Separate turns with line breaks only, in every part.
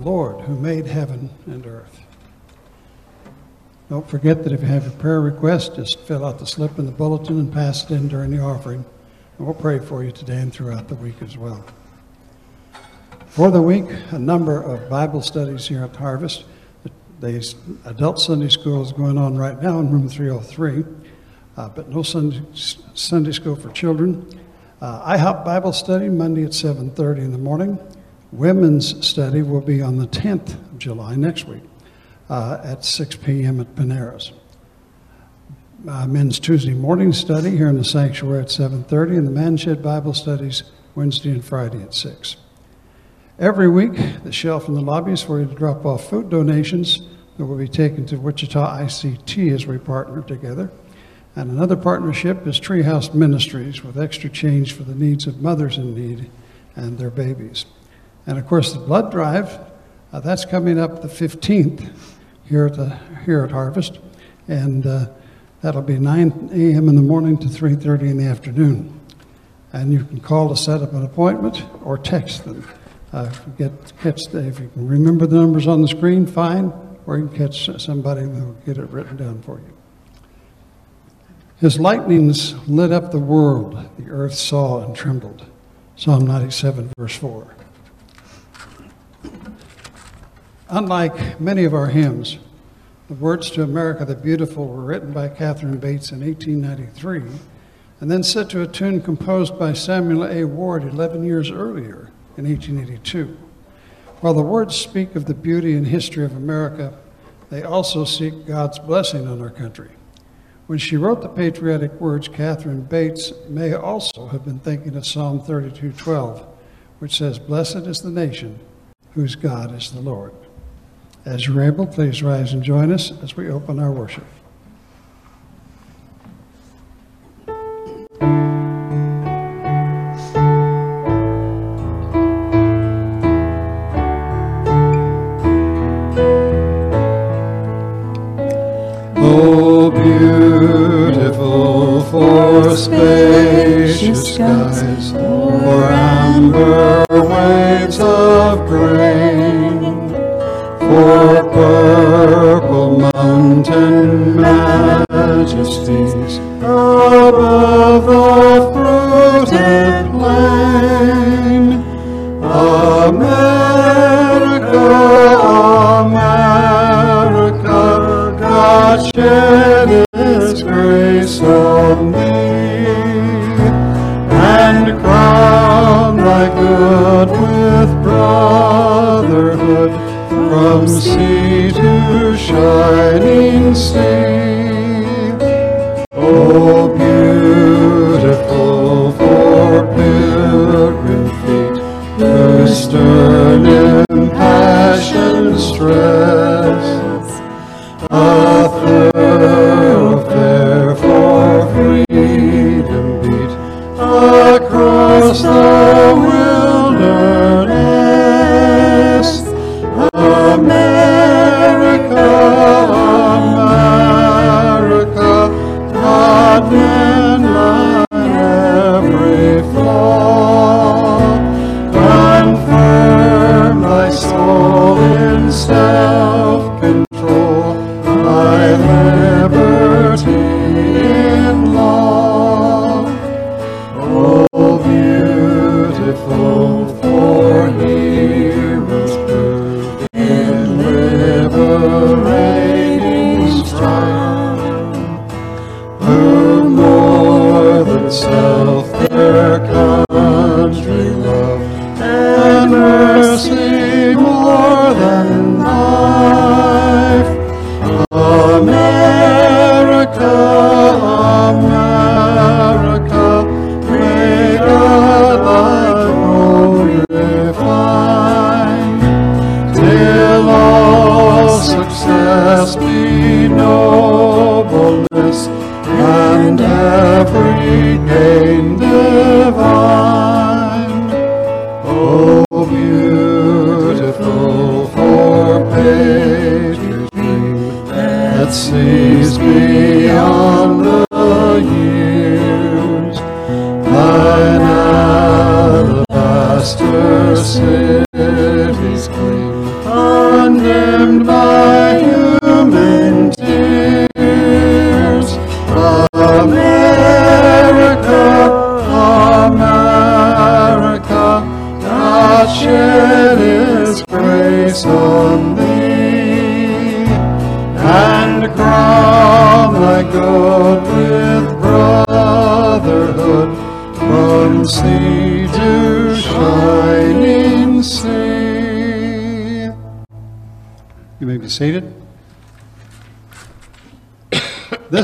Lord who made heaven and earth. Don't forget that if you have a prayer request, just fill out the slip in the bulletin and pass it in during the offering. And we'll pray for you today and throughout the week as well. For the week, a number of Bible studies here at Harvest. The adult Sunday school is going on right now in room 303, uh, but no Sunday, Sunday school for children. Uh, IHOP Bible study Monday at 7:30 in the morning. Women's study will be on the 10th of July next week uh, at 6 p.m. at Panera's. Uh, men's Tuesday morning study here in the sanctuary at 7:30, and the Man Shed Bible studies Wednesday and Friday at 6. Every week, the shelf in the lobby is for you to drop off food donations that will be taken to Wichita ICT as we partner together. And another partnership is Treehouse Ministries with extra change for the needs of mothers in need and their babies. And of course, the blood drive, uh, that's coming up the 15th here at, the, here at Harvest. And uh, that'll be 9 a.m. in the morning to 3.30 in the afternoon. And you can call to set up an appointment or text them. Uh, get, catch the, if you can remember the numbers on the screen, fine, or you can catch somebody and they'll get it written down for you. His lightnings lit up the world, the earth saw and trembled. Psalm 97, verse 4. Unlike many of our hymns, the words to America the Beautiful were written by Katharine Bates in 1893 and then set to a tune composed by Samuel A. Ward 11 years earlier in 1882. While the words speak of the beauty and history of America, they also seek God's blessing on our country. When she wrote the patriotic words, Katharine Bates may also have been thinking of Psalm 32:12, which says, "Blessed is the nation whose God is the Lord." As you're able, please rise and join us as we open our worship.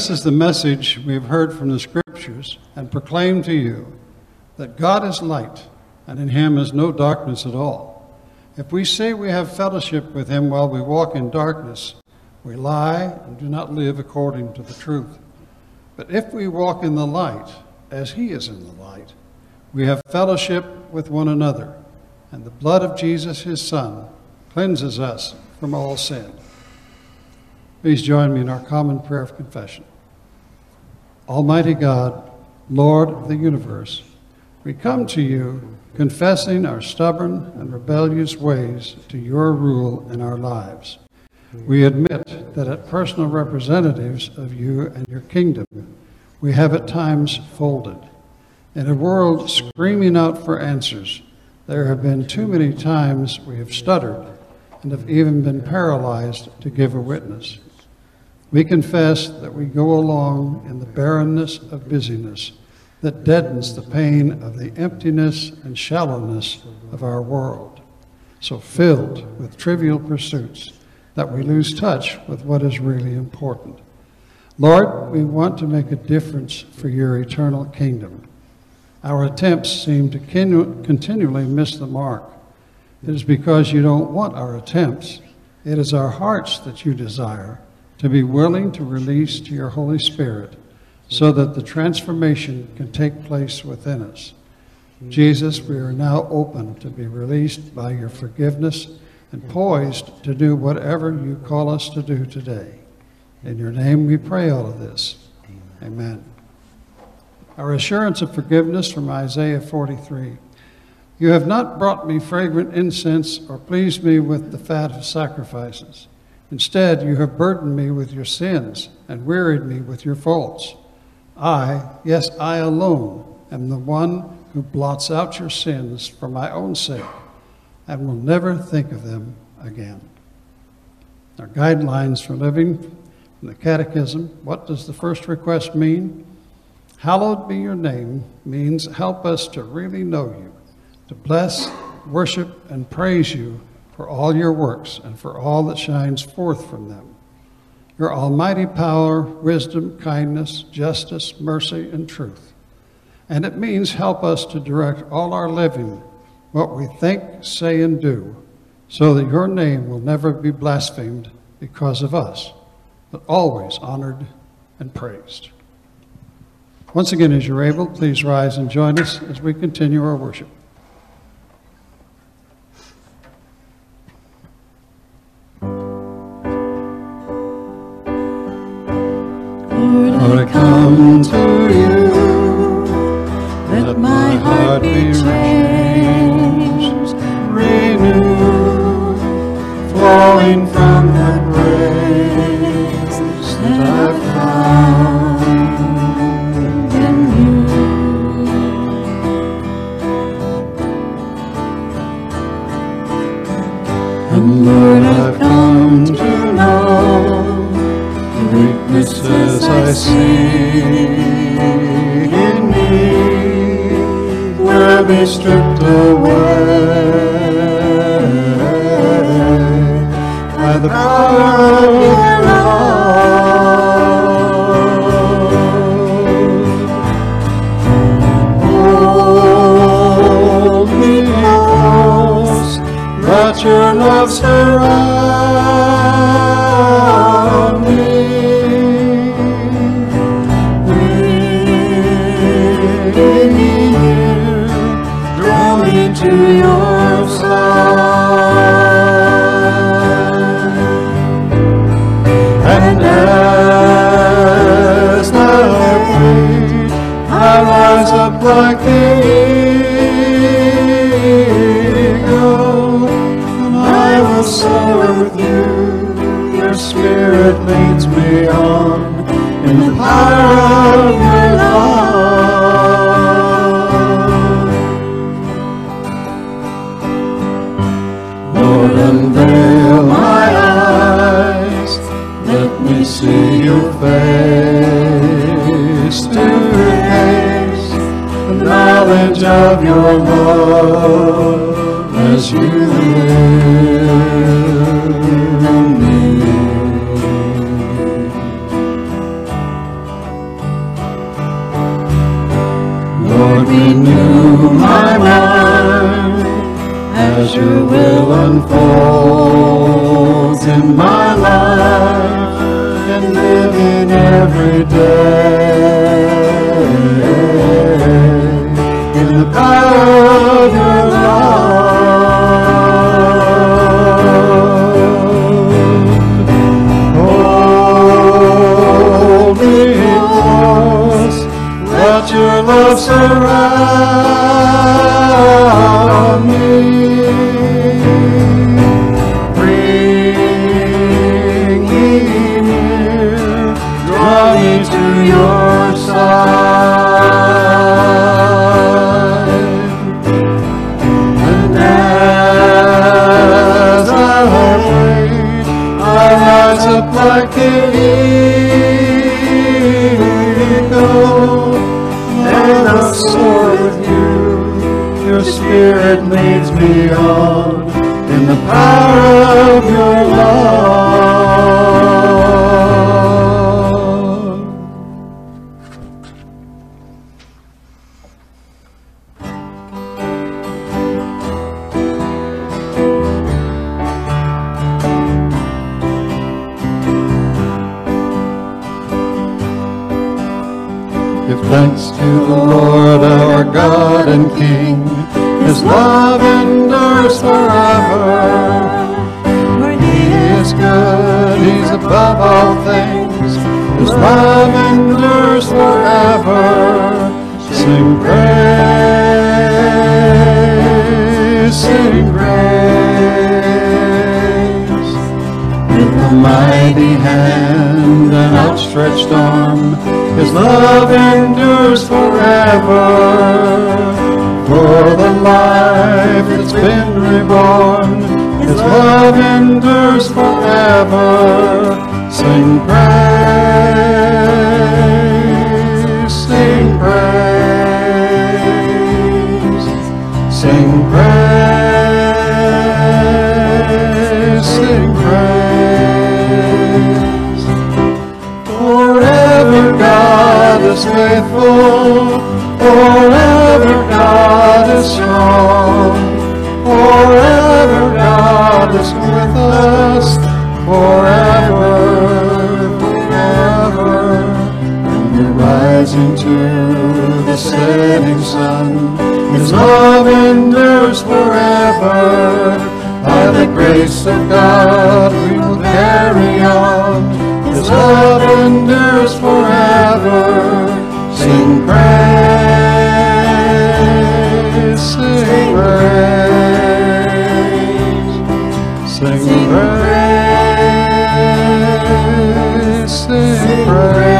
This is the message we have heard from the Scriptures and proclaim to you that God is light, and in him is no darkness at all. If we say we have fellowship with him while we walk in darkness, we lie and do not live according to the truth. But if we walk in the light, as he is in the light, we have fellowship with one another, and the blood of Jesus, his Son, cleanses us from all sin. Please join me in our common prayer of confession. Almighty God, Lord of the universe, we come to you confessing our stubborn and rebellious ways to your rule in our lives. We admit that as personal representatives of you and your kingdom, we have at times folded. In a world screaming out for answers, there have been too many times we have stuttered and have even been paralyzed to give a witness. We confess that we go along in the barrenness of busyness that deadens the pain of the emptiness and shallowness of our world, so filled with trivial pursuits that we lose touch with what is really important. Lord, we want to make a difference for your eternal kingdom. Our attempts seem to continu- continually miss the mark. It is because you don't want our attempts. It is our hearts that you desire to be willing to release to your Holy Spirit so that the transformation can take place within us. Mm. Jesus, we are now open to be released by your forgiveness and mm. poised to do whatever you call us to do today. In your name we pray all of this. Amen. Our assurance of forgiveness from Isaiah 43. You have not brought me fragrant incense or pleased me with the fat of sacrifices. Instead, you have burdened me with your sins and wearied me with your faults. I, yes, I alone, am the one who blots out your sins for my own sake and will never think of them again. Our guidelines for living from the Catechism what does the first request mean? Hallowed be your name means help us to really know you, to bless, worship, and praise you for all your works and for all that shines forth from them. Your almighty power, wisdom, kindness, justice, mercy, and truth. And it means help us to direct all our living, what we think, say, and do, so that your name will never be blasphemed because of us, but always honored and praised. Once again, as you're able, please rise and join us as we continue our worship.
I
renew my mind as your will unfolds in my life and living every day. In the power surround in the power of your love. Give thanks to the Lord our God and King. His love
he
He is good, He's above all things. His love endures forever. Sing praise, sing praise. With a mighty hand and outstretched arm, His love endures forever. For the life that's been reborn, His love endures forever. Sing praise, sing praise, sing praise, sing praise. Forever God is faithful, forever God is strong, God is with us, forever, forever. From the rising to the setting sun, His love endures forever. By the grace of God we will carry on. His love endures forever. Sing praise, sing praise, sing praise.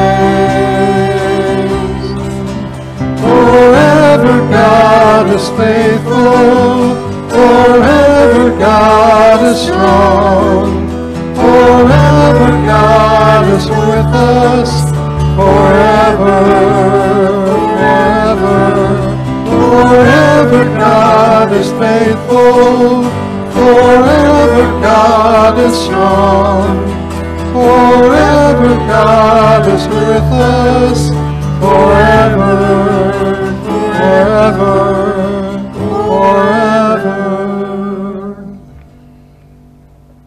Forever God is faithful, forever God is strong, forever God is with us, forever, forever. Forever God is faithful, forever God is strong, forever God is with us, forever, forever, forever.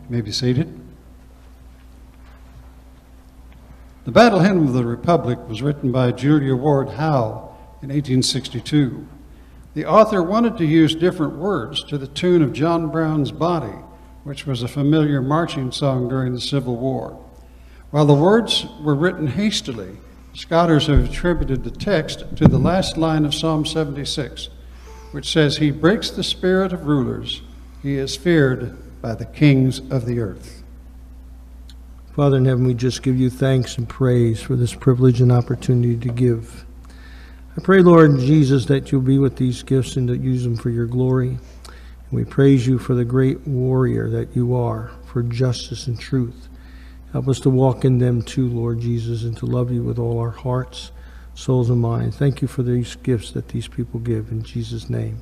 May be seated. The Battle Hymn of the Republic was written by Julia Ward Howe in 1862. The author wanted to use different words to the tune of John Brown's Body, which was a familiar marching song during the Civil War. While the words were written hastily, scholars have attributed the text to the last line of Psalm 76, which says, He breaks the spirit of rulers, He is feared by the kings of the earth.
Father in heaven, we just give you thanks and praise for this privilege and opportunity to give. I pray, Lord Jesus, that you'll be with these gifts and to use them for your glory. We praise you for the great warrior that you are, for justice and truth. Help us to walk in them too, Lord Jesus, and to love you with all our hearts, souls, and minds. Thank you for these gifts that these people give. In Jesus' name,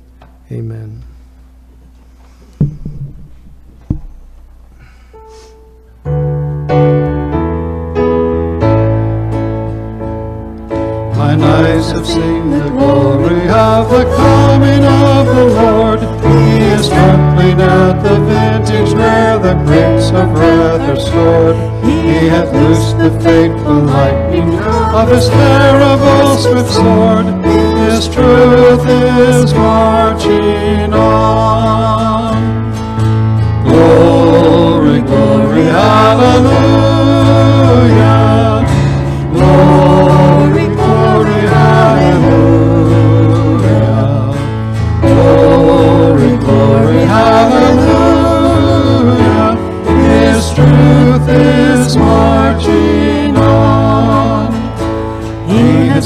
amen.
Mine eyes have seen the glory of the coming of the Lord. He is trampling out the vintage where the grapes of wrath are stored. He hath loosed the fateful lightning of his terrible swift sword. His truth is marching on. Glory, glory, hallelujah.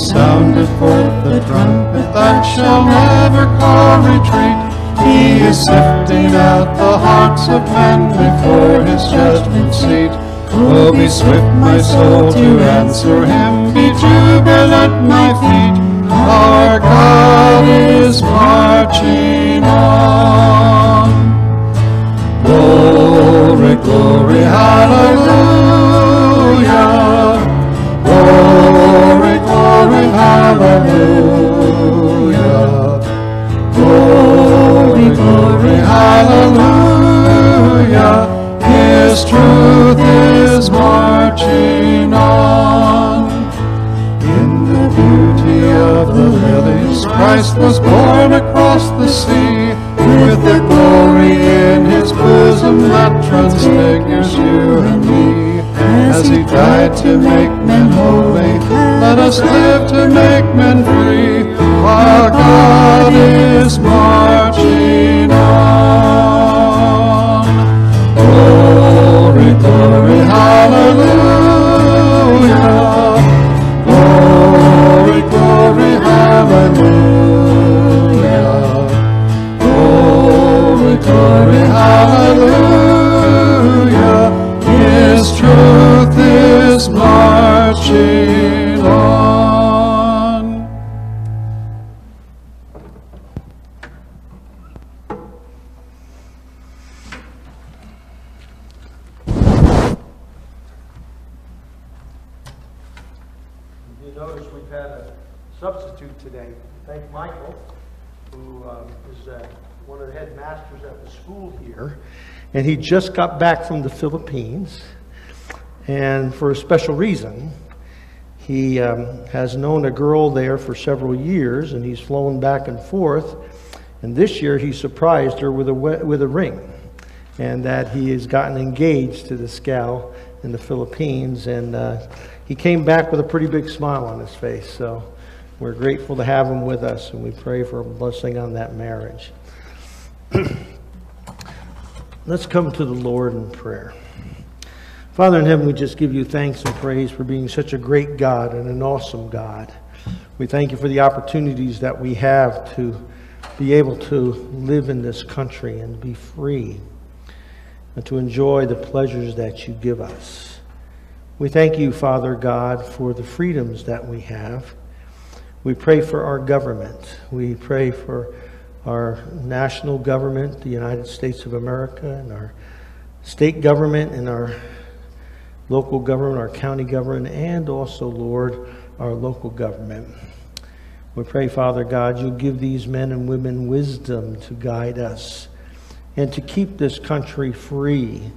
Sounded forth the trumpet that shall never call retreat. He is sifting out the hearts of men before his judgment seat. Oh, be swift, my soul, to answer him. Be jubilant, my feet. Our God is marching on. Glory, glory, hallelujah. Hallelujah. Glory, glory, hallelujah. His truth is marching on. In the beauty of the lilies, Christ was born across the sea. With the glory in his bosom that transfigures you and me. As he died to make us live to make men free. Our God is marching on. Glory, glory, hallelujah. Glory, glory, hallelujah. Glory, glory, hallelujah. His truth is marching
And he just got back from the Philippines. And for a special reason, he um, has known a girl there for several years, and he's flown back and forth. And this year, he surprised her with a, with a ring, and that he has gotten engaged to this gal in the Philippines. And uh, he came back with a pretty big smile on his face. So we're grateful to have him with us, and we pray for a blessing on that marriage. Let's come to the Lord in prayer. Father in heaven, we just give you thanks and praise for being such a great God and an awesome God. We thank you for the opportunities that we have to be able to live in this country and be free and to enjoy the pleasures that you give us. We thank you, Father God, for the freedoms that we have. We pray for our government. We pray for our national government, the United States of America, and our state government, and our local government, our county government, and also, Lord, our local government. We pray, Father God, you give these men and women wisdom to guide us and to keep this country free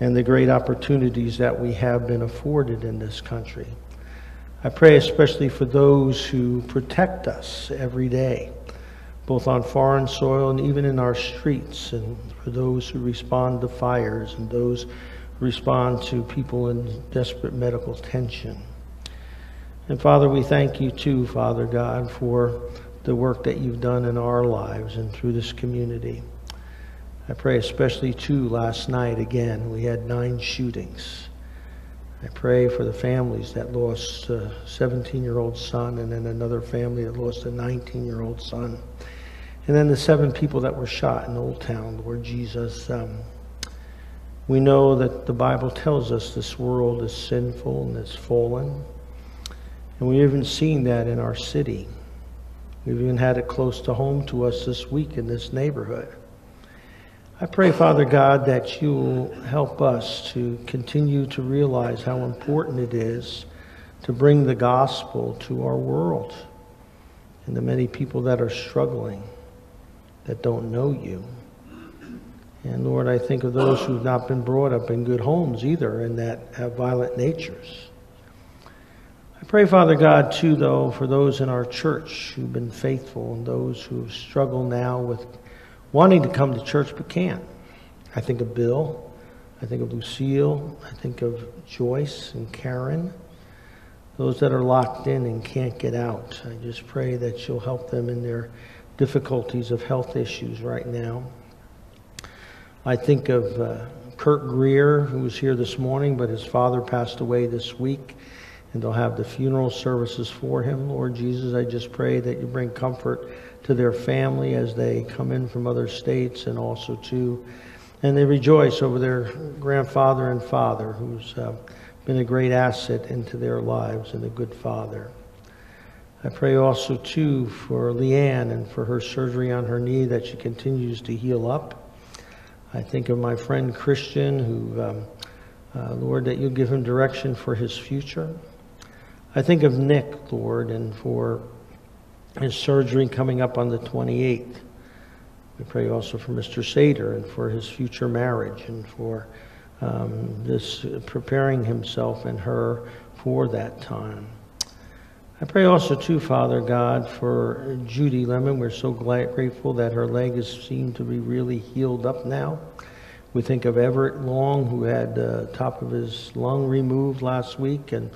and the great opportunities that we have been afforded in this country. I pray especially for those who protect us every day, both on foreign soil and even in our streets, and for those who respond to fires and those who respond to people in desperate medical tension. And Father, we thank you too, Father God, for the work that you've done in our lives and through this community. I pray especially too last night again, we had nine shootings. I pray for the families that lost a 17 year old son, and then another family that lost a 19 year old son. And then the seven people that were shot in Old Town, Lord Jesus. Um, we know that the Bible tells us this world is sinful and it's fallen. And we've even seen that in our city. We've even had it close to home to us this week in this neighborhood. I pray, Father God, that you will help us to continue to realize how important it is to bring the gospel to our world and the many people that are struggling, that don't know you. And Lord, I think of those who've not been brought up in good homes either and that have violent natures. I pray, Father God, too, though, for those in our church who've been faithful and those who struggle now with wanting to come to church but can't. I think of Bill. I think of Lucille. I think of Joyce and Karen. Those that are locked in and can't get out. I just pray that you'll help them in their difficulties of health issues right now. I think of uh, Kurt Greer, who was here this morning, but his father passed away this week, and they'll have the funeral services for him. Lord Jesus, I just pray that you bring comfort to their family as they come in from other states and also to, and they rejoice over their grandfather and father, who's uh, been a great asset into their lives and a good father. I pray also, too, for Leanne and for her surgery on her knee that she continues to heal up. I think of my friend Christian, who, um, uh, Lord, that you give him direction for his future. I think of Nick, Lord, and for his surgery coming up on the 28th. We pray also for Mr. Sater and for his future marriage and for um, this preparing himself and her for that time. I pray also, too, Father God, for Judy Lemon. We're so glad, grateful that her leg has seemed to be really healed up now. We think of Everett Long, who had uh, top of his lung removed last week, and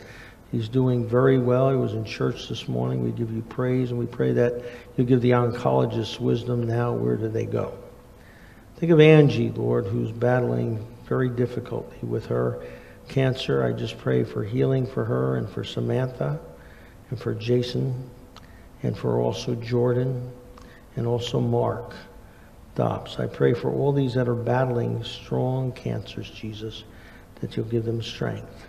he's doing very well. He was in church this morning. We give you praise, and we pray that you give the oncologists wisdom now. Where do they go? Think of Angie, Lord, who's battling very difficulty with her cancer. I just pray for healing for her and for Samantha and for Jason and for also Jordan and also Mark Dobbs. I pray for all these that are battling strong cancers, Jesus, that you'll give them strength.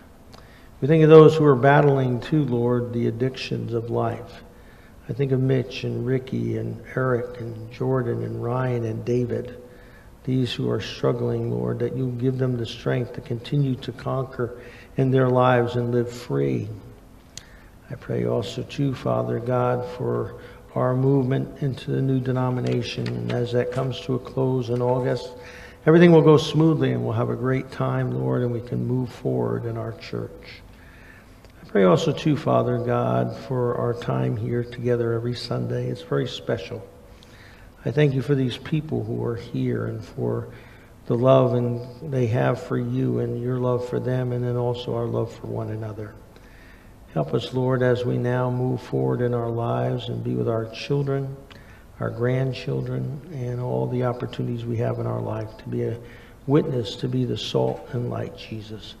We think of those who are battling too, Lord, the addictions of life. I think of Mitch and Ricky and Eric and Jordan and Ryan and David. These who are struggling, Lord, that you give them the strength to continue to conquer in their lives and live free I pray also, too, Father God, for our movement into the new denomination. And as that comes to a close in August, everything will go smoothly and we'll have a great time, Lord, and we can move forward in our church. I pray also, too, Father God, for our time here together every Sunday. It's very special. I thank you for these people who are here and for the love and they have for you and your love for them and then also our love for one another. Help us, Lord, as we now move forward in our lives and be with our children, our grandchildren, and all the opportunities we have in our life to be a witness, to be the salt and light, Jesus.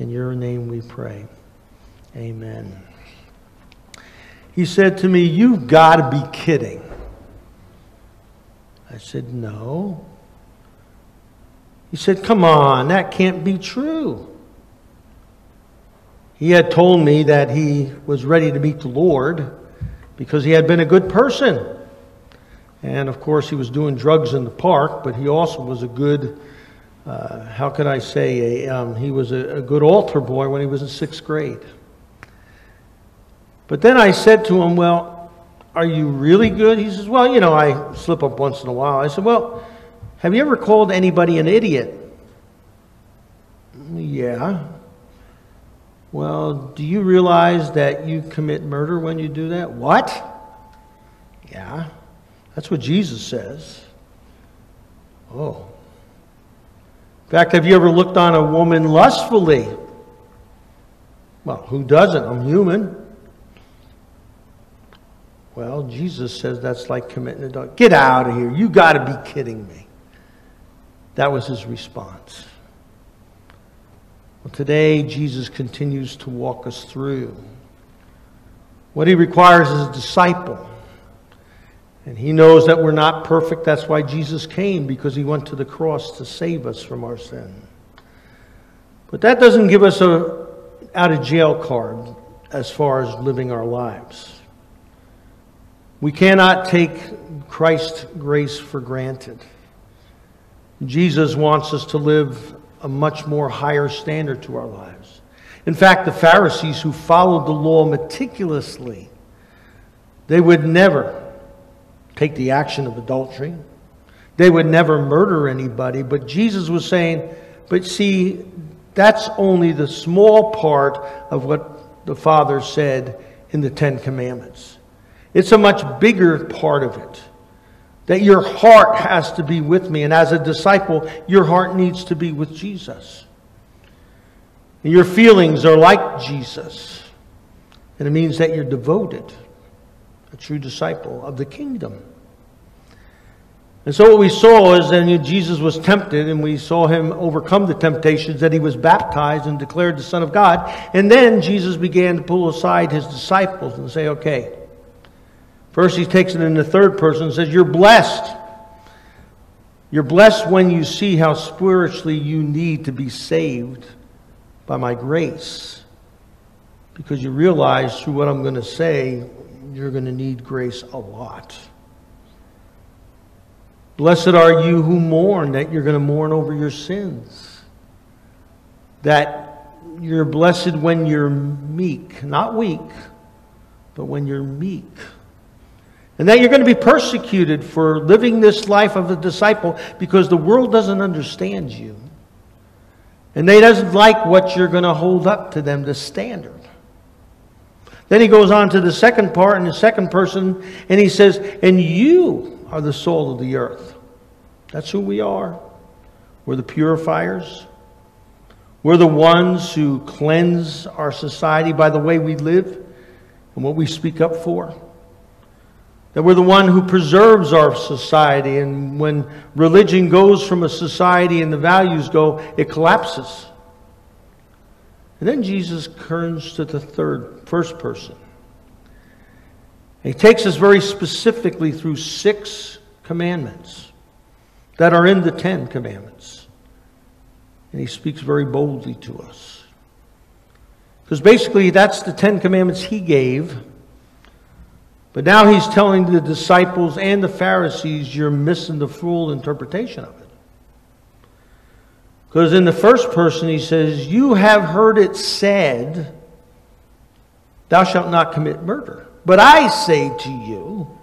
In your name we pray. Amen. He said to me, You've got to be kidding. I said, No. He said, Come on, that can't be true. He had told me that he was ready to meet the Lord because he had been a good person. And of course, he was doing drugs in the park, but he also was a good, uh, how could I say, a, um, he was a, a good altar boy when he was in sixth grade. But then I said to him, Well, are you really good? He says, Well, you know, I slip up once in a while. I said, Well, have you ever called anybody an idiot? Yeah. Well, do you realize that you commit murder when you do that? What? Yeah, that's what Jesus says. Oh. In fact, have you ever looked on a woman lustfully? Well, who doesn't? I'm human. Well, Jesus says that's like committing adultery. Get out of here. You got to be kidding me. That was his response. Well, today, Jesus continues to walk us through what he requires as a disciple. And he knows that we're not perfect. That's why Jesus came, because he went to the cross to save us from our sin. But that doesn't give us a out of jail card as far as living our lives. We cannot take Christ's grace for granted. Jesus wants us to live a much more higher standard to our lives. In fact, the Pharisees who followed the law meticulously, they would never take the action of adultery. They would never murder anybody, but Jesus was saying, but see, that's only the small part of what the Father said in the Ten Commandments. It's a much bigger part of it. That your heart has to be with me. And as a disciple, your heart needs to be with Jesus. And your feelings are like Jesus. And it means that you're devoted, a true disciple of the kingdom. And so what we saw is that Jesus was tempted, and we saw him overcome the temptations, that he was baptized and declared the Son of God. And then Jesus began to pull aside his disciples and say, okay, First, he takes it in the third person and says, You're blessed. You're blessed when you see how spiritually you need to be saved by my grace. Because you realize through what I'm going to say, you're going to need grace a lot. Blessed are you who mourn, that you're going to mourn over your sins. That you're blessed when you're meek, not weak, but when you're meek. And that you're going to be persecuted for living this life of a disciple because the world doesn't understand you. And they doesn't like what you're going to hold up to them, the standard. Then he goes on to the second part in the second person, and he says, And you are the soul of the earth. That's who we are. We're the purifiers. We're the ones who cleanse our society by the way we live and what we speak up for. That we're the one who preserves our society. And when religion goes from a society and the values go, it collapses. And then Jesus turns to the third, first person. he takes us very specifically through six commandments that are in the Ten Commandments. And he speaks very boldly to us. Because basically, that's the Ten Commandments he gave but now he's telling the disciples and the Pharisees, you're missing the full interpretation of it. Because in the first person, he says, You have heard it said, Thou shalt not commit murder. But I say to you,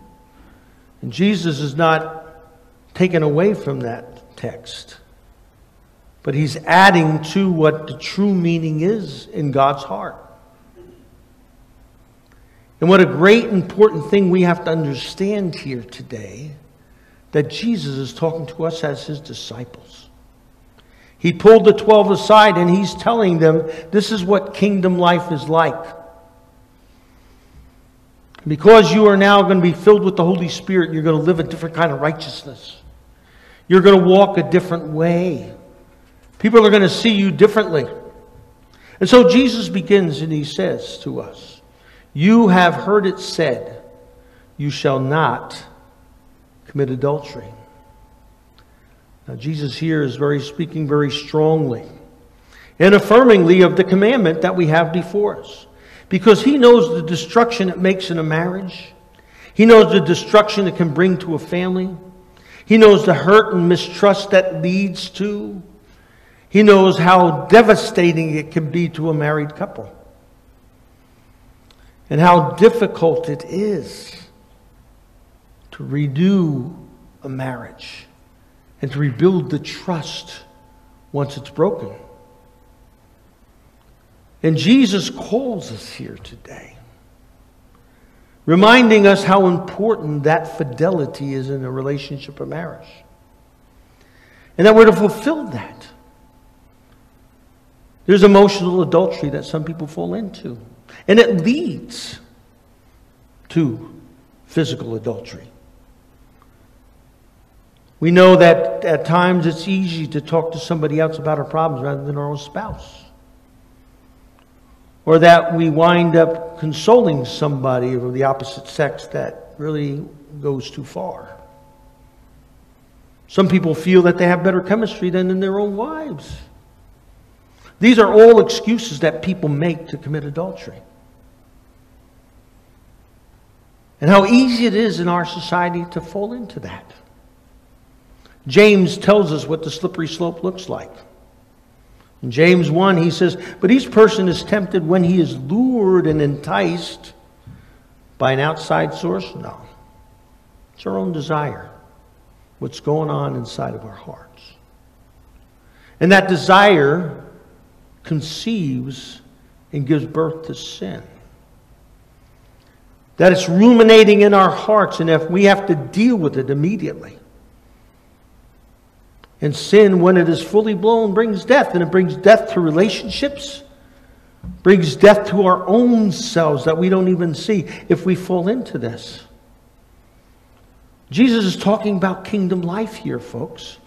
and Jesus is not taken away from that text, but he's adding to what the true meaning is in God's heart. And what a great important thing we have to understand here today that Jesus is talking to us as his disciples. He pulled the 12 aside and he's telling them this is what kingdom life is like. Because you are now going to be filled with the Holy Spirit, you're going to live a different kind of righteousness. You're going to walk a different way. People are going to see you differently. And so Jesus begins and he says to us, you have heard it said, You shall not commit adultery. Now, Jesus here is very speaking very strongly and affirmingly of the commandment that we have before us. Because he knows the destruction it makes in a marriage. He knows the destruction it can bring to a family. He knows the hurt and mistrust that leads to. He knows how devastating it can be to a married couple and how difficult it is to redo a marriage and to rebuild the trust once it's broken. And Jesus calls us here today, reminding us how important that fidelity is in a relationship or marriage. And that we're to fulfill that. There's emotional adultery that some people fall into. And it leads to physical adultery. We know that at times it's easy to talk to somebody else about our problems rather than our own spouse. Or that we wind up consoling somebody of the opposite sex that really goes too far. Some people feel that they have better chemistry than in their own wives. These are all excuses that people make to commit adultery. And how easy it is in our society to fall into that. James tells us what the slippery slope looks like. In James 1, he says, But each person is tempted when he is lured and enticed by an outside source? No. It's our own desire, what's going on inside of our hearts. And that desire conceives and gives birth to sin. That it's ruminating in our hearts, and if we have to deal with it immediately. And sin, when it is fully blown, brings death, and it brings death to relationships, brings death to our own selves that we don't even see if we fall into this. Jesus is talking about kingdom life here, folks.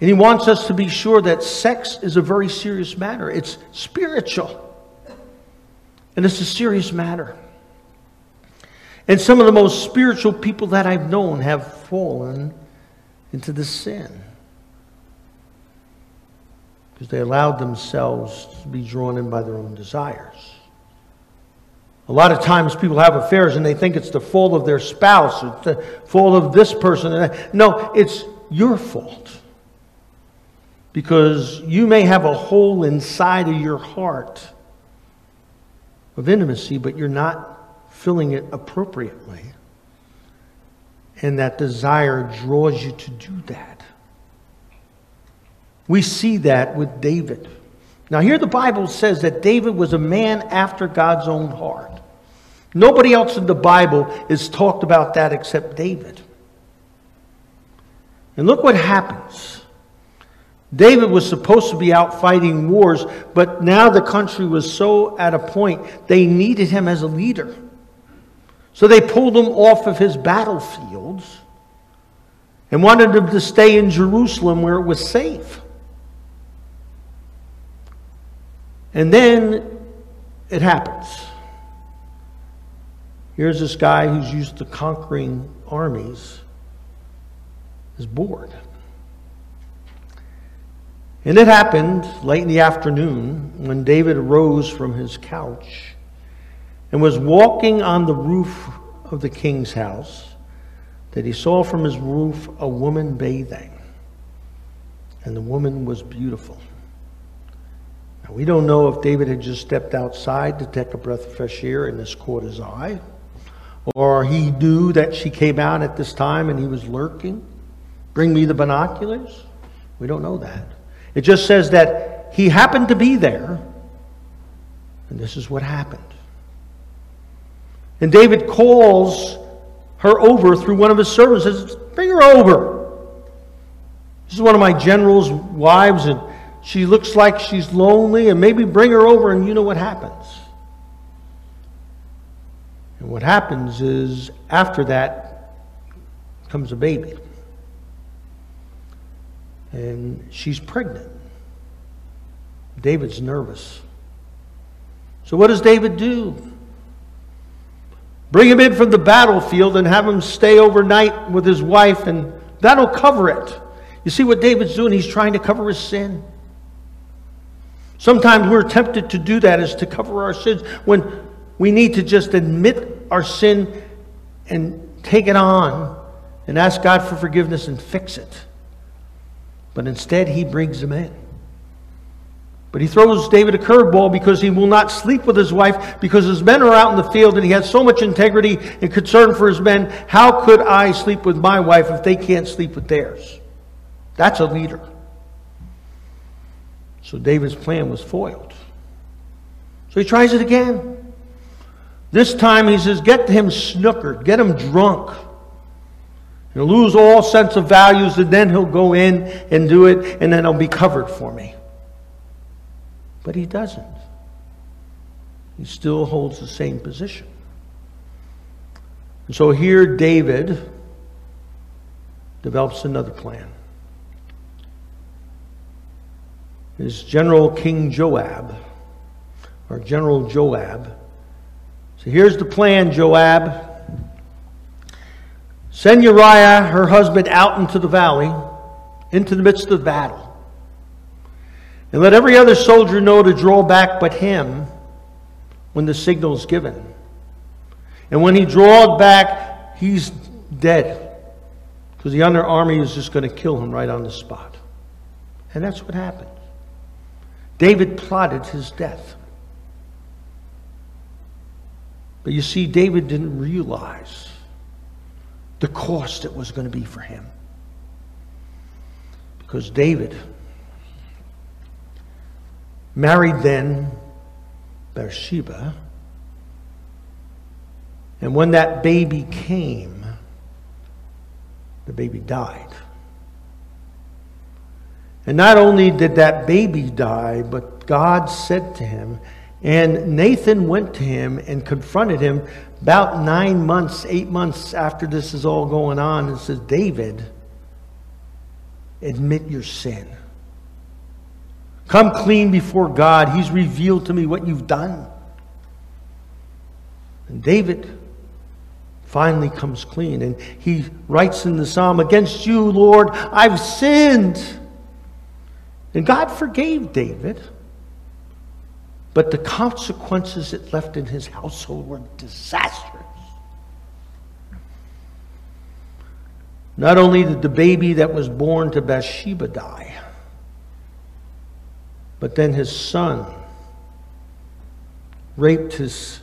And he wants us to be sure that sex is a very serious matter. It's spiritual. And it's a serious matter. And some of the most spiritual people that I've known have fallen into the sin because they allowed themselves to be drawn in by their own desires. A lot of times people have affairs and they think it's the fault of their spouse, it's the fault of this person. No, it's your fault. Because you may have a hole inside of your heart of intimacy, but you're not filling it appropriately. And that desire draws you to do that. We see that with David. Now, here the Bible says that David was a man after God's own heart. Nobody else in the Bible is talked about that except David. And look what happens. David was supposed to be out fighting wars, but now the country was so at a point they needed him as a leader. So they pulled him off of his battlefields and wanted him to stay in Jerusalem where it was safe. And then it happens. Here's this guy who's used to conquering armies, is bored. And it happened late in the afternoon when David arose from his couch and was walking on the roof of the king's house that he saw from his roof a woman bathing. And the woman was beautiful. Now, we don't know if David had just stepped outside to take a breath of fresh air and this caught his eye, or he knew that she came out at this time and he was lurking. Bring me the binoculars. We don't know that. It just says that he happened to be there, and this is what happened. And David calls her over through one of his servants, says, Bring her over. This is one of my general's wives, and she looks like she's lonely, and maybe bring her over, and you know what happens. And what happens is, after that comes a baby. And she's pregnant. David's nervous. So, what does David do? Bring him in from the battlefield and have him stay overnight with his wife, and that'll cover it. You see what David's doing? He's trying to cover his sin. Sometimes we're tempted to do that is to cover our sins when we need to just admit our sin and take it on and ask God for forgiveness and fix it. But instead, he brings them in. But he throws David a curveball because he will not sleep with his wife because his men are out in the field and he has so much integrity and concern for his men. How could I sleep with my wife if they can't sleep with theirs? That's a leader. So David's plan was foiled. So he tries it again. This time he says, Get him snookered, get him drunk. He'll lose all sense of values, and then he'll go in and do it, and then he'll be covered for me. But he doesn't. He still holds the same position. And so here, David develops another plan. His General King Joab, or General Joab, so here's the plan, Joab. Send Uriah, her husband, out into the valley, into the midst of battle. And let every other soldier know to draw back but him when the signal is given. And when he draws back, he's dead. Because the other army is just going to kill him right on the spot. And that's what happened. David plotted his death. But you see, David didn't realize the cost it was going to be for him. Because David married then Bathsheba. And when that baby came, the baby died. And not only did that baby die, but God said to him, and Nathan went to him and confronted him about nine months, eight months after this is all going on, and says, David, admit your sin. Come clean before God. He's revealed to me what you've done. And David finally comes clean. And he writes in the psalm, Against you, Lord, I've sinned. And God forgave David. But the consequences it left in his household were disastrous. Not only did the baby that was born to Bathsheba die, but then his son raped his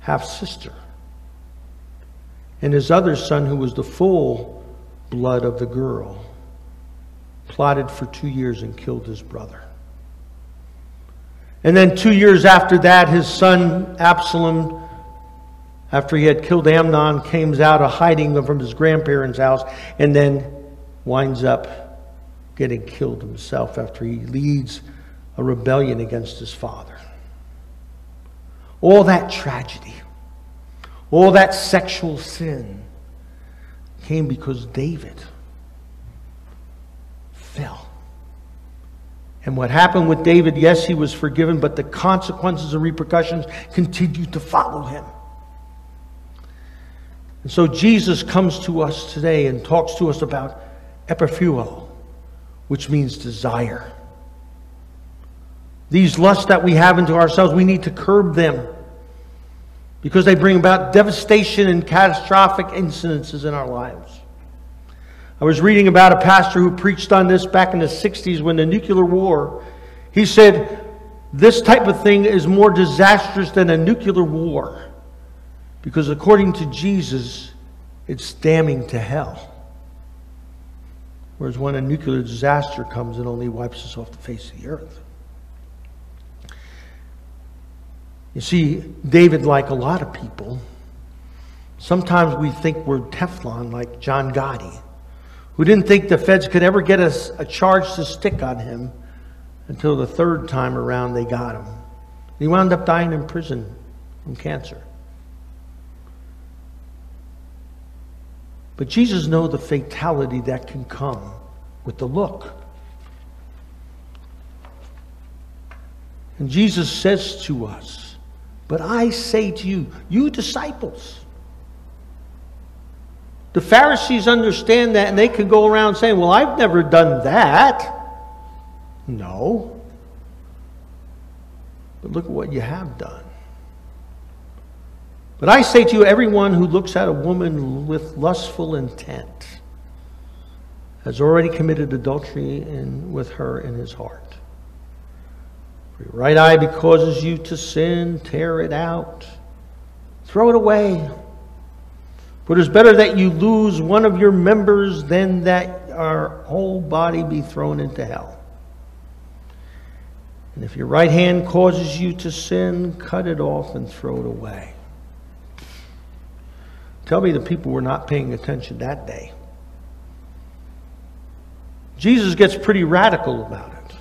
half sister. And his other son, who was the full blood of the girl, plotted for two years and killed his brother. And then two years after that, his son Absalom, after he had killed Amnon, came out of hiding from his grandparents' house and then winds up getting killed himself after he leads a rebellion against his father. All that tragedy, all that sexual sin came because David fell. And what happened with David, yes, he was forgiven, but the consequences and repercussions continued to follow him. And so Jesus comes to us today and talks to us about epiphuo, which means desire. These lusts that we have into ourselves, we need to curb them because they bring about devastation and catastrophic incidences in our lives. I was reading about a pastor who preached on this back in the 60s when the nuclear war. He said, This type of thing is more disastrous than a nuclear war because, according to Jesus, it's damning to hell. Whereas when a nuclear disaster comes, it only wipes us off the face of the earth. You see, David, like a lot of people, sometimes we think we're Teflon, like John Gotti, who didn't think the feds could ever get a, a charge to stick on him until the third time around they got him. He wound up dying in prison from cancer. But Jesus knows the fatality that can come with the look. And Jesus says to us, But I say to you, you disciples, the Pharisees understand that and they can go around saying, Well, I've never done that. No. But look at what you have done. But I say to you, everyone who looks at a woman with lustful intent has already committed adultery in, with her in his heart. If your right eye causes you to sin, tear it out, throw it away. For it is better that you lose one of your members than that our whole body be thrown into hell. And if your right hand causes you to sin, cut it off and throw it away. Tell me the people were not paying attention that day. Jesus gets pretty radical about it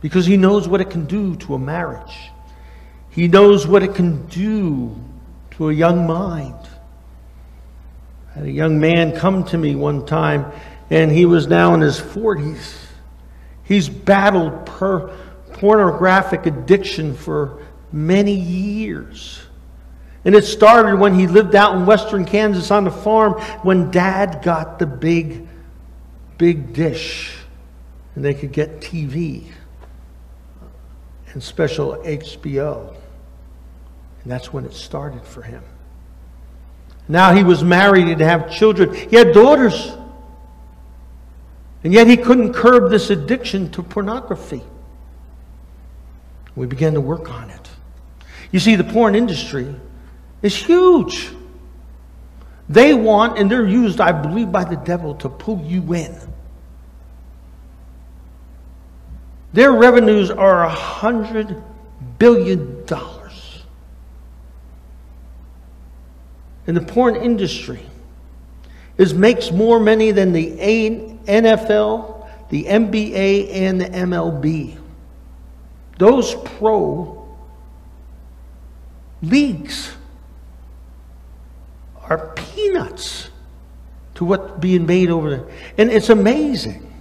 because he knows what it can do to a marriage. He knows what it can do to a young mind. I had a young man come to me one time, and he was now in his 40s. He's battled per pornographic addiction for many years. And it started when he lived out in western Kansas on the farm when dad got the big, big dish and they could get TV and special HBO. And that's when it started for him. Now he was married and have children. He had daughters. And yet he couldn't curb this addiction to pornography. We began to work on it. You see, the porn industry is huge. They want, and they're used, I believe, by the devil to pull you in. Their revenues are a hundred billion And the porn industry is makes more money than the NFL, the NBA, and the MLB. Those pro leagues are peanuts to what's being made over there. And it's amazing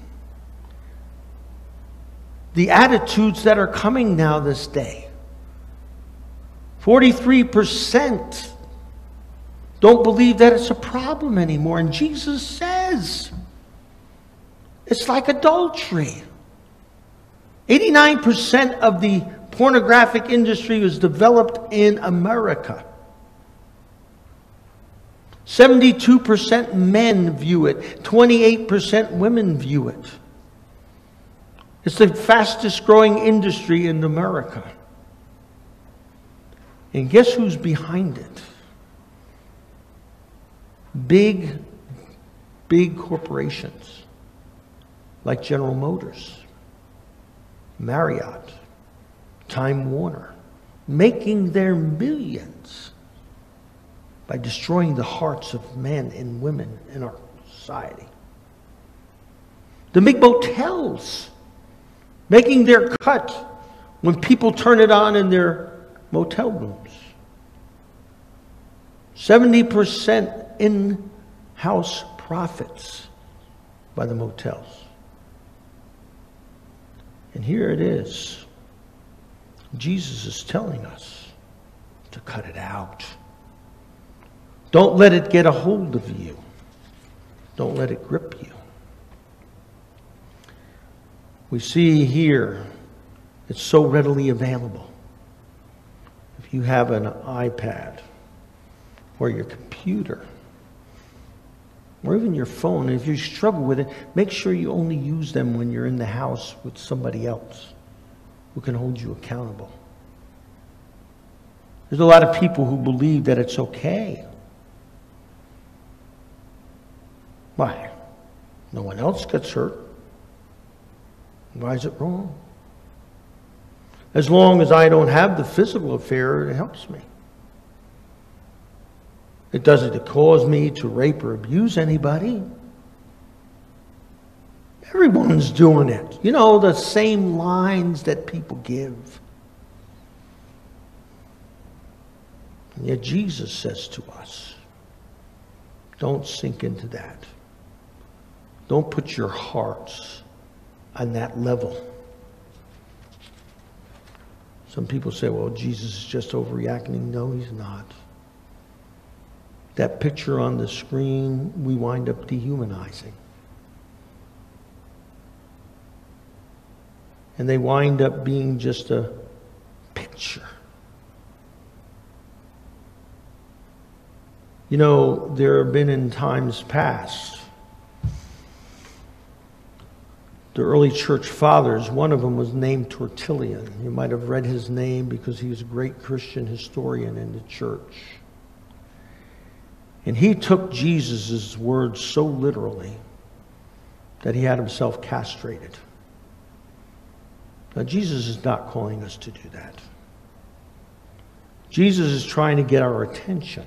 the attitudes that are coming now this day. 43% don't believe that it's a problem anymore. And Jesus says it's like adultery. 89% of the pornographic industry was developed in America. 72% men view it, 28% women view it. It's the fastest growing industry in America. And guess who's behind it? Big, big corporations like General Motors, Marriott, Time Warner, making their millions by destroying the hearts of men and women in our society. The big motels making their cut when people turn it on in their motel rooms. 70% in house profits by the motels. And here it is. Jesus is telling us to cut it out. Don't let it get a hold of you. Don't let it grip you. We see here it's so readily available. If you have an iPad or your computer, or even your phone, if you struggle with it, make sure you only use them when you're in the house with somebody else who can hold you accountable. There's a lot of people who believe that it's okay. Why? No one else gets hurt. Why is it wrong? As long as I don't have the physical affair, it helps me. It doesn't cause me to rape or abuse anybody. Everyone's doing it. You know, the same lines that people give. And yet Jesus says to us, don't sink into that. Don't put your hearts on that level. Some people say, well, Jesus is just overreacting. No, he's not. That picture on the screen, we wind up dehumanizing. And they wind up being just a picture. You know, there have been in times past the early church fathers, one of them was named Tertullian. You might have read his name because he was a great Christian historian in the church. And he took Jesus' words so literally that he had himself castrated. Now, Jesus is not calling us to do that. Jesus is trying to get our attention.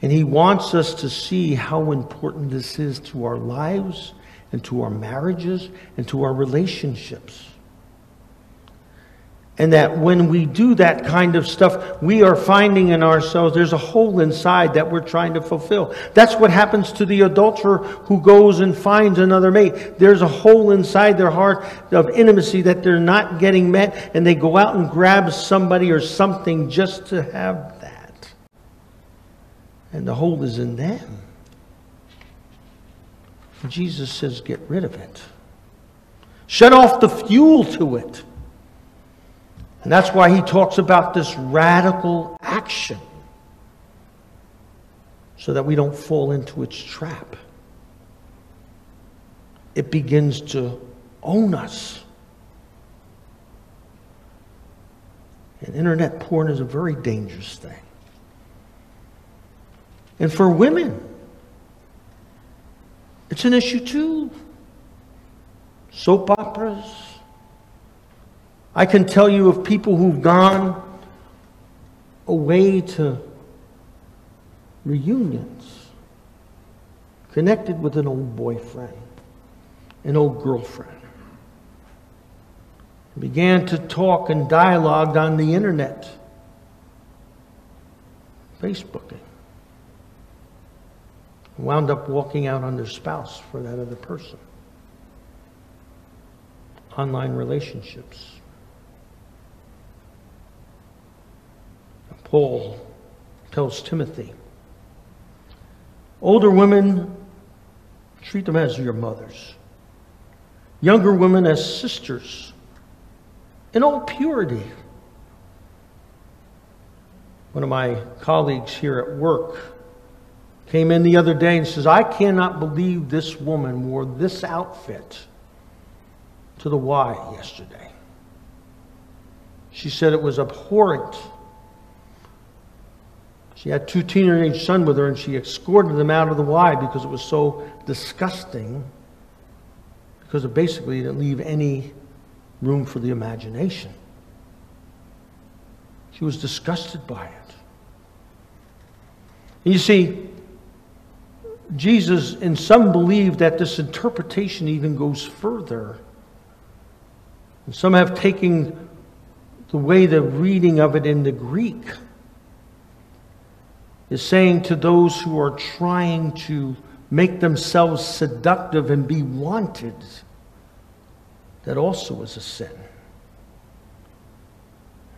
And he wants us to see how important this is to our lives and to our marriages and to our relationships. And that when we do that kind of stuff, we are finding in ourselves there's a hole inside that we're trying to fulfill. That's what happens to the adulterer who goes and finds another mate. There's a hole inside their heart of intimacy that they're not getting met, and they go out and grab somebody or something just to have that. And the hole is in them. Jesus says, get rid of it. Shut off the fuel to it. And that's why he talks about this radical action so that we don't fall into its trap. It begins to own us. And internet porn is a very dangerous thing. And for women, it's an issue too. Soap operas. I can tell you of people who've gone away to reunions, connected with an old boyfriend, an old girlfriend, began to talk and dialogue on the internet, Facebooking wound up walking out on their spouse for that other person. Online relationships. Paul tells Timothy older women, treat them as your mothers, younger women as sisters, in all purity. One of my colleagues here at work came in the other day and says, I cannot believe this woman wore this outfit to the Y yesterday. She said it was abhorrent. She had two teenage sons with her and she escorted them out of the Y because it was so disgusting because it basically didn't leave any room for the imagination. She was disgusted by it. And you see, Jesus, and some believe that this interpretation even goes further. And some have taken the way the reading of it in the Greek is saying to those who are trying to make themselves seductive and be wanted, that also is a sin.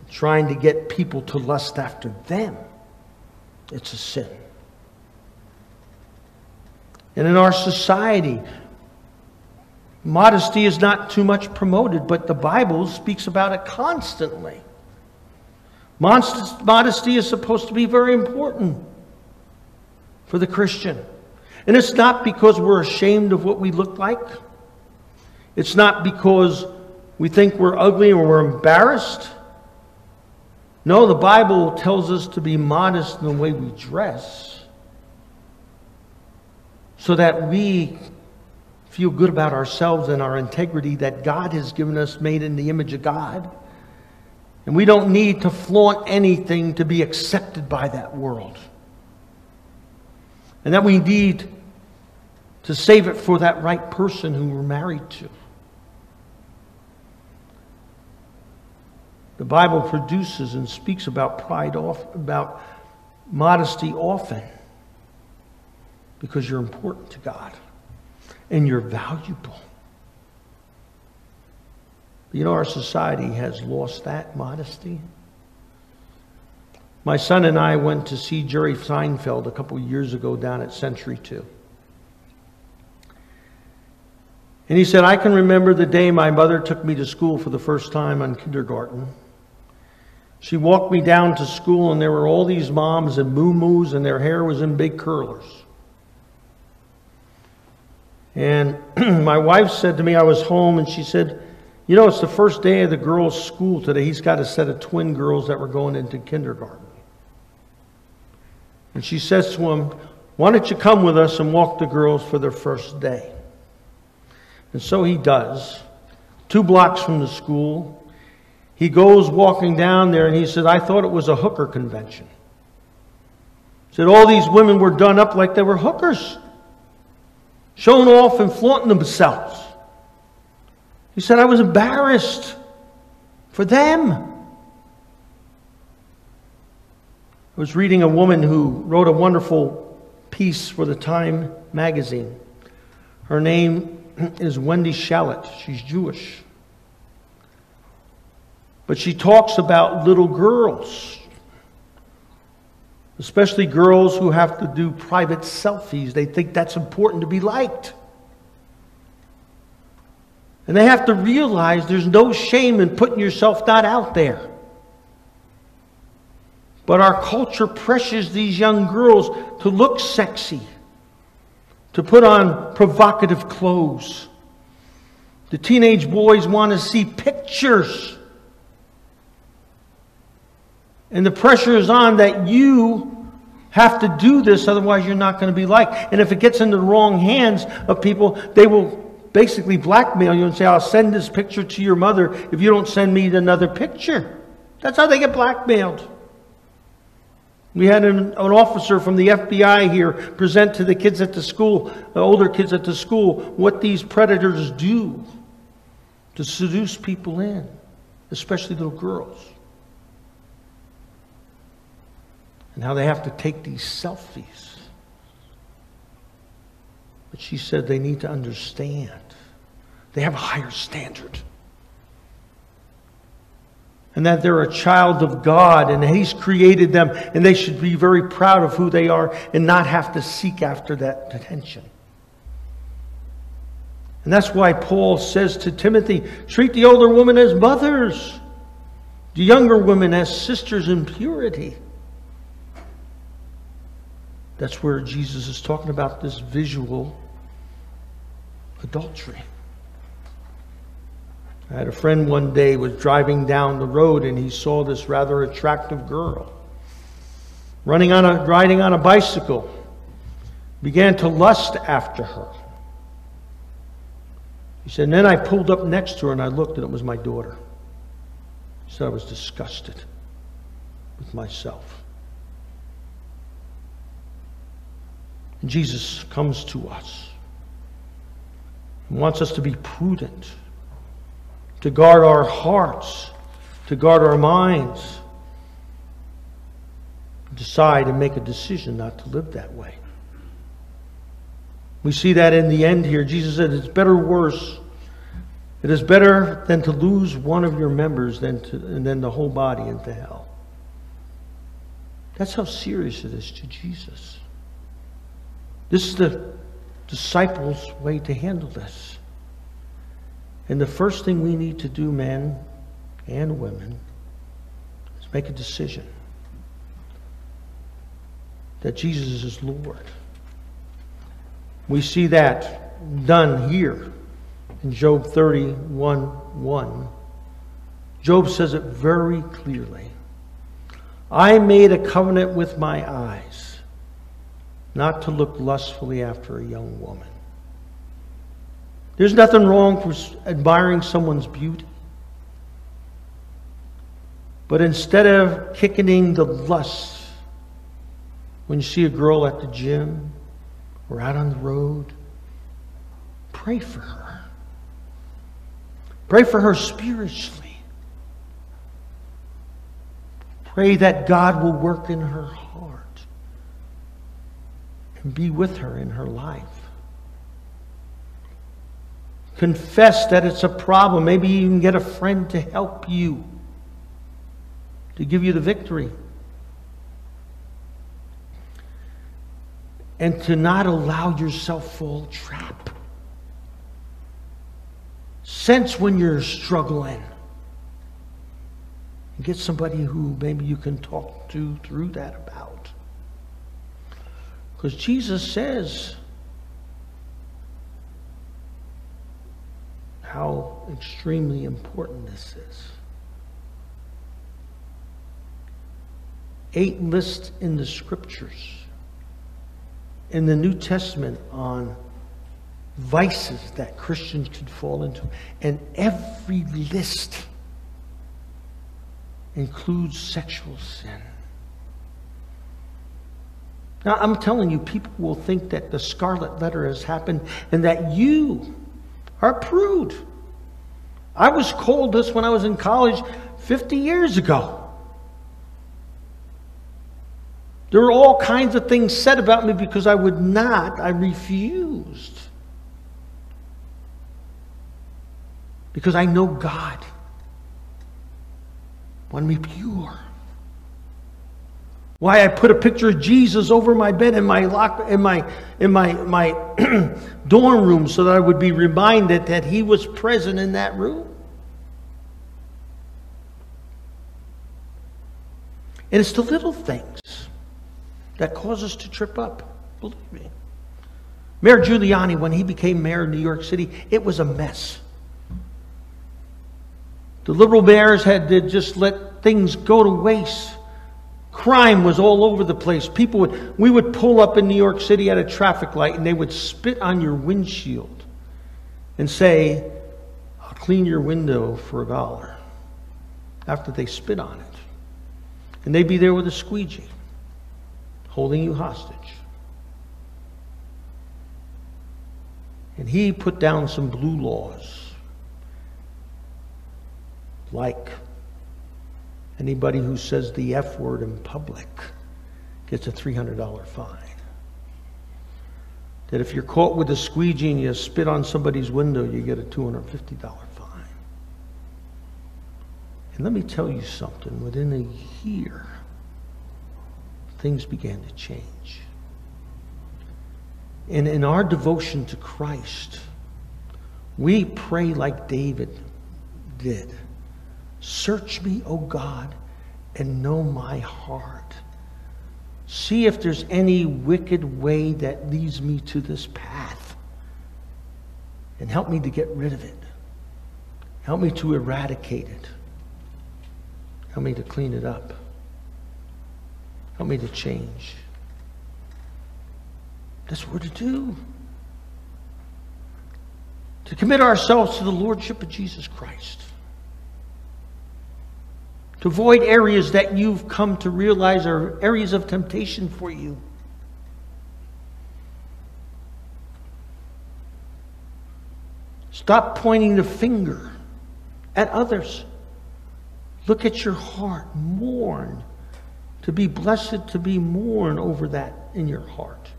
Trying to get people to lust after them, it's a sin. And in our society, modesty is not too much promoted, but the Bible speaks about it constantly. Modesty is supposed to be very important for the Christian. And it's not because we're ashamed of what we look like. It's not because we think we're ugly or we're embarrassed. No, the Bible tells us to be modest in the way we dress so that we feel good about ourselves and our integrity that God has given us, made in the image of God. And we don't need to flaunt anything to be accepted by that world. And that we need to save it for that right person who we're married to. The Bible produces and speaks about pride, off, about modesty often because you're important to God and you're valuable. You know, our society has lost that modesty. My son and I went to see Jerry Seinfeld a couple years ago down at Century 2. And he said, I can remember the day my mother took me to school for the first time on kindergarten. She walked me down to school, and there were all these moms and moo moos, and their hair was in big curlers. And my wife said to me, I was home, and she said, You know, it's the first day of the girls' school today. He's got a set of twin girls that were going into kindergarten. And she says to him, Why don't you come with us and walk the girls for their first day? And so he does. Two blocks from the school. He goes walking down there and he said, I thought it was a hooker convention. He said, All these women were done up like they were hookers showing off and flaunting themselves. He said, I was embarrassed for them. I was reading a woman who wrote a wonderful piece for the Time magazine. Her name is Wendy Shalit. She's Jewish. But she talks about little girls, especially girls who have to do private selfies. They think that's important to be liked. And they have to realize there's no shame in putting yourself not out there. But our culture pressures these young girls to look sexy, to put on provocative clothes. The teenage boys want to see pictures. And the pressure is on that you have to do this, otherwise, you're not going to be liked. And if it gets into the wrong hands of people, they will basically blackmail you and say, I'll send this picture to your mother if you don't send me another picture. That's how they get blackmailed. We had an, an, officer from the FBI here present to the kids at the school, the older kids at the school, what these predators do to seduce people in, especially little girls. And how they have to take these selfies. But she said they need to understand. They have a higher standard. And that they're a child of God and He's created them and they should be very proud of who they are and not have to seek after that attention. And that's why Paul says to Timothy treat the older women as mothers, the younger women as sisters in purity. That's where Jesus is talking about this visual adultery. I had a friend one day was driving down the road and he saw this rather attractive girl running on a riding on a bicycle. Began to lust after her. He said, and then I pulled up next to her and I looked and it was my daughter. He said I was disgusted with myself. And Jesus comes to us and wants us to be prudent, to guard our hearts, to guard our minds, decide and make a decision not to live that way. We see that in the end here. Jesus said, It's better worse. It is better than to lose one of your members than, to, and then the whole body into hell. That's how serious it is to Jesus. This is the disciples' way to handle this. And the first thing we need to do, men and women, is make a decision that Jesus is Lord. We see that done here in Job 31 1. Job says it very clearly. I made a covenant with my eyes not to look lustfully after a young woman. There's nothing wrong with admiring someone's beauty. But instead of kicking the lust when you see a girl at the gym or out on the road, pray for her. Pray for her spiritually. Pray that God will work in her heart and be with her in her life. Confess that it's a problem. Maybe even get a friend to help you, to give you the victory. And to not allow yourself fall trap. Sense when you're struggling. And get somebody who maybe you can talk to through that about. Because Jesus says how extremely important this is. Eight lists in the scriptures, in the New Testament, on vices that Christians could fall into. And every list includes sexual sin. Now, I'm telling you, people will think that the scarlet letter has happened and that you are prude. I was called this when I was in college 50 years ago. There were all kinds of things said about me because I would not, I refused. Because I know God. Want me pure. Why I put a picture of Jesus over my bed in my lock in my in my my dorm room so that I would be reminded that he was present in that room. And it's the little things that cause us to trip up. Believe me. Mayor Giuliani, when he became mayor of New York City, it was a mess. The liberal mayors had to just let things go to waste. Crime was all over the place. People would, we would pull up in New York City at a traffic light and they would spit on your windshield and say, I'll clean your window for a dollar after they spit on it. And they'd be there with a squeegee holding you hostage. And he put down some blue laws like anybody who says the F word in public gets a $300 fine. That if you're caught with a squeegee and you spit on somebody's window, you get a $250 fine. And let me tell you something within a year, things began to change. And in our devotion to Christ, we pray like David did. Search me, O God, and know my heart. See if there's any wicked way that leads me to this path. And help me to get rid of it. Help me to eradicate it. Help me to clean it up. Help me to change. That's what we're to do. To commit ourselves to the Lordship of Jesus Christ. To avoid areas that you've come to realize are areas of temptation for you. Stop pointing the finger at others. Look at your heart. Mourn. To be blessed, to be mourn over that in your heart.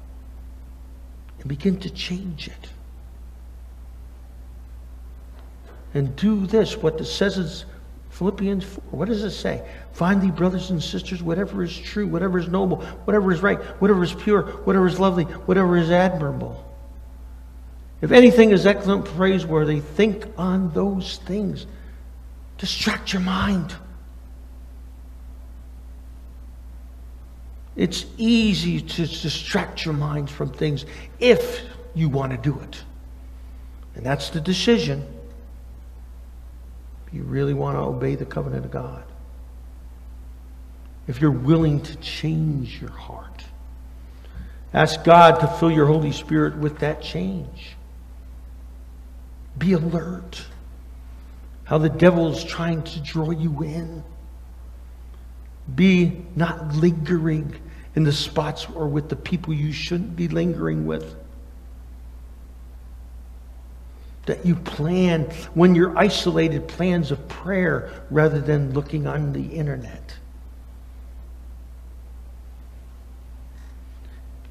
And begin to change it. And do this, what it says is Philippians 4. What does it say? Finally, brothers and sisters, whatever is true, whatever is noble, whatever is right, whatever is pure, whatever is lovely, whatever is admirable. If anything is excellent, praiseworthy, think on those things. Distract your mind. It's easy to distract your mind from things if you want to do it. And that's the decision. You really want to obey the covenant of God. If you're willing to change your heart. Ask God to fill your Holy Spirit with that change. Be alert. How the devil is trying to draw you in. Be not lingering in the spots or with the people you shouldn't be lingering with. That you plan when you're isolated plans of prayer rather than looking on the internet.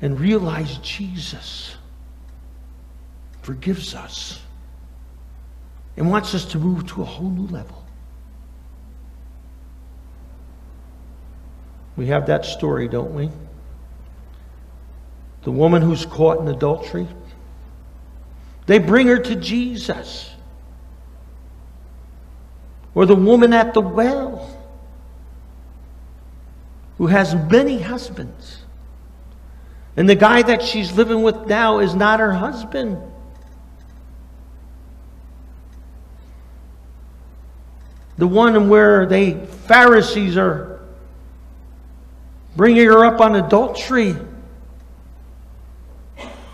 And realize Jesus forgives us and wants us to move to a whole new level. We have that story, don't we? The woman who's caught in adultery. They bring her to Jesus. Or the woman at the well who has many husbands. And the guy that she's living with now is not her husband. The one where they Pharisees are bringing her up on adultery.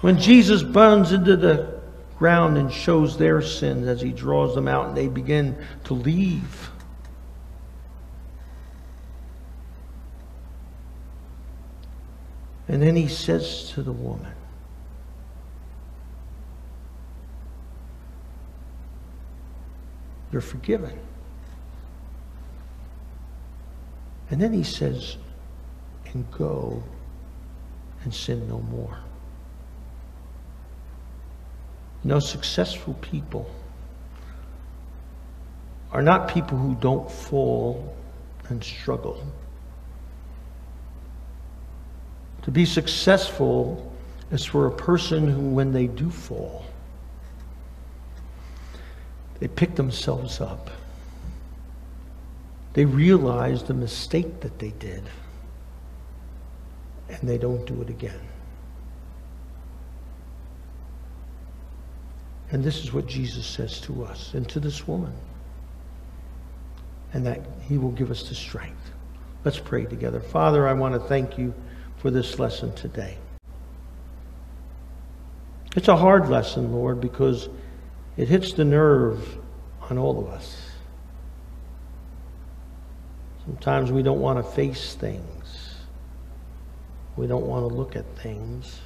When Jesus burns into the ground and shows their sins as he draws them out and they begin to leave. And then he says to the woman, You're forgiven. And then he says, and go and sin no more. Know, successful people are not people who don't fall and struggle. To be successful is for a person who, when they do fall, they pick themselves up. They realize the mistake that they did, and they don't do it again. And this is what Jesus says to us and to this woman. And that he will give us the strength. Let's pray together. Father, I want to thank you for this lesson today. It's a hard lesson, Lord, because it hits the nerve on all of us. Sometimes we don't want to face things. We don't want to look at things.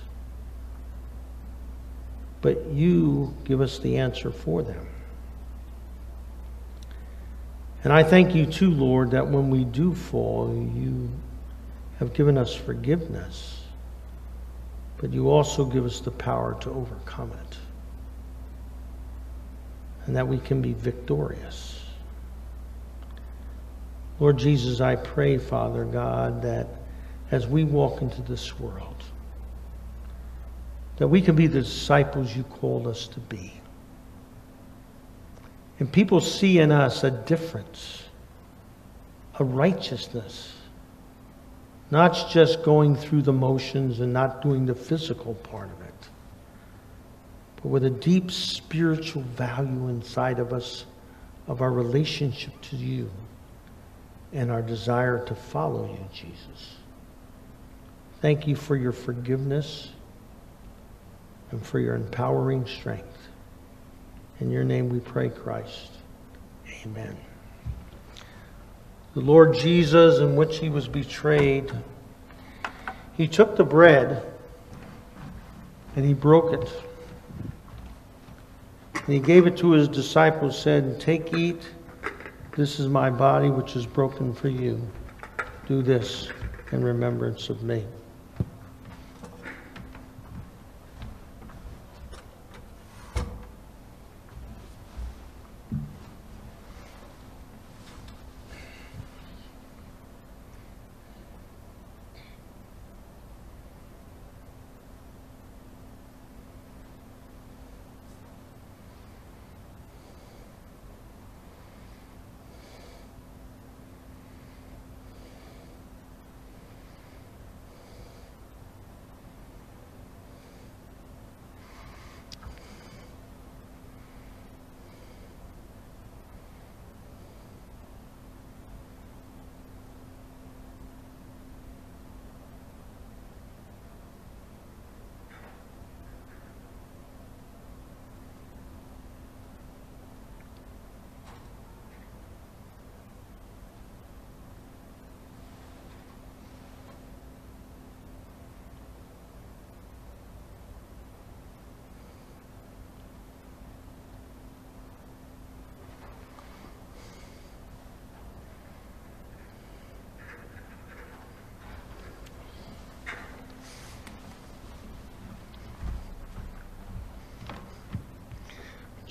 But you give us the answer for them. And I thank you too, Lord, that when we do fall, you have given us forgiveness, but you also give us the power to overcome it. And that we can be victorious. Lord Jesus, I pray, Father God, that as we walk into this world, that we can be the disciples you called us to be. And people see in us a difference, a righteousness, not just going through the motions and not doing the physical part of it, but with a deep spiritual value inside of us of our relationship to you and our desire to follow you, Jesus. Thank you for your forgiveness and for your empowering strength. In your name we pray, Christ. Amen. The Lord Jesus, in which he was betrayed, he took the bread and he broke it. And he gave it to his disciples, said, Take, eat. This is my body, which is broken for you. Do this in remembrance of me.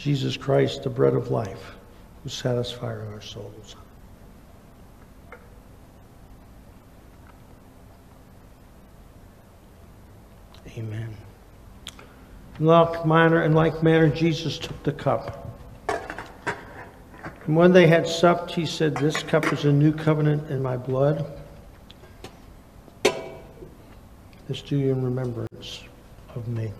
Jesus Christ, the bread of life, who satisfies our souls. Amen. In like manner, in like manner, Jesus took the cup. And when they had supped, he said, This cup is a new covenant in my blood. This do you in remembrance of me.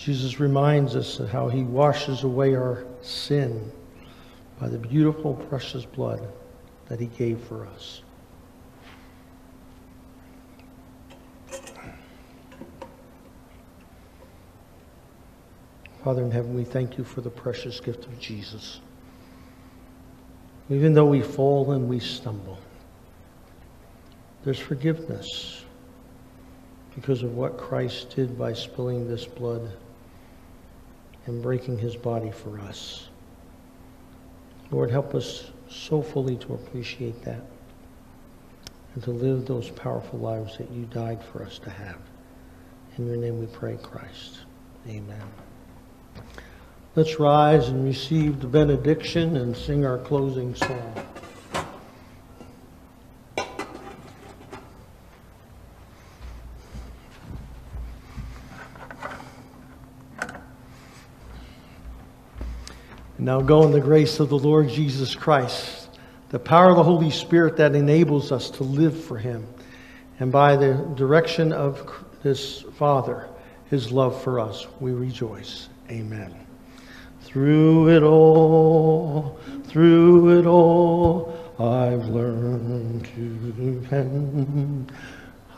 Jesus reminds us of how he washes away our sin by the beautiful, precious blood that he gave for us. Father in heaven, we thank you for the precious gift of Jesus. Even though we fall and we stumble, there's forgiveness because of what Christ did by spilling this blood and breaking his body for us. Lord, help us so fully to appreciate that and to live those powerful lives that you died for us to have. In your name we pray, Christ. Amen. Let's rise and receive the benediction and sing our closing song. And now go in the grace of the Lord Jesus Christ, the power of the Holy Spirit that enables us to live for Him, and by the direction of this Father, His love for us, we rejoice. Amen. Through it all, through it all, I've learned to depend.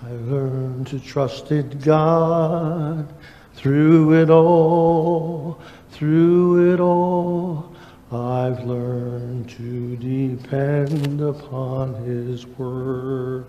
I've learned to trust in God. Through it all, through it all, I've learned to depend upon His word.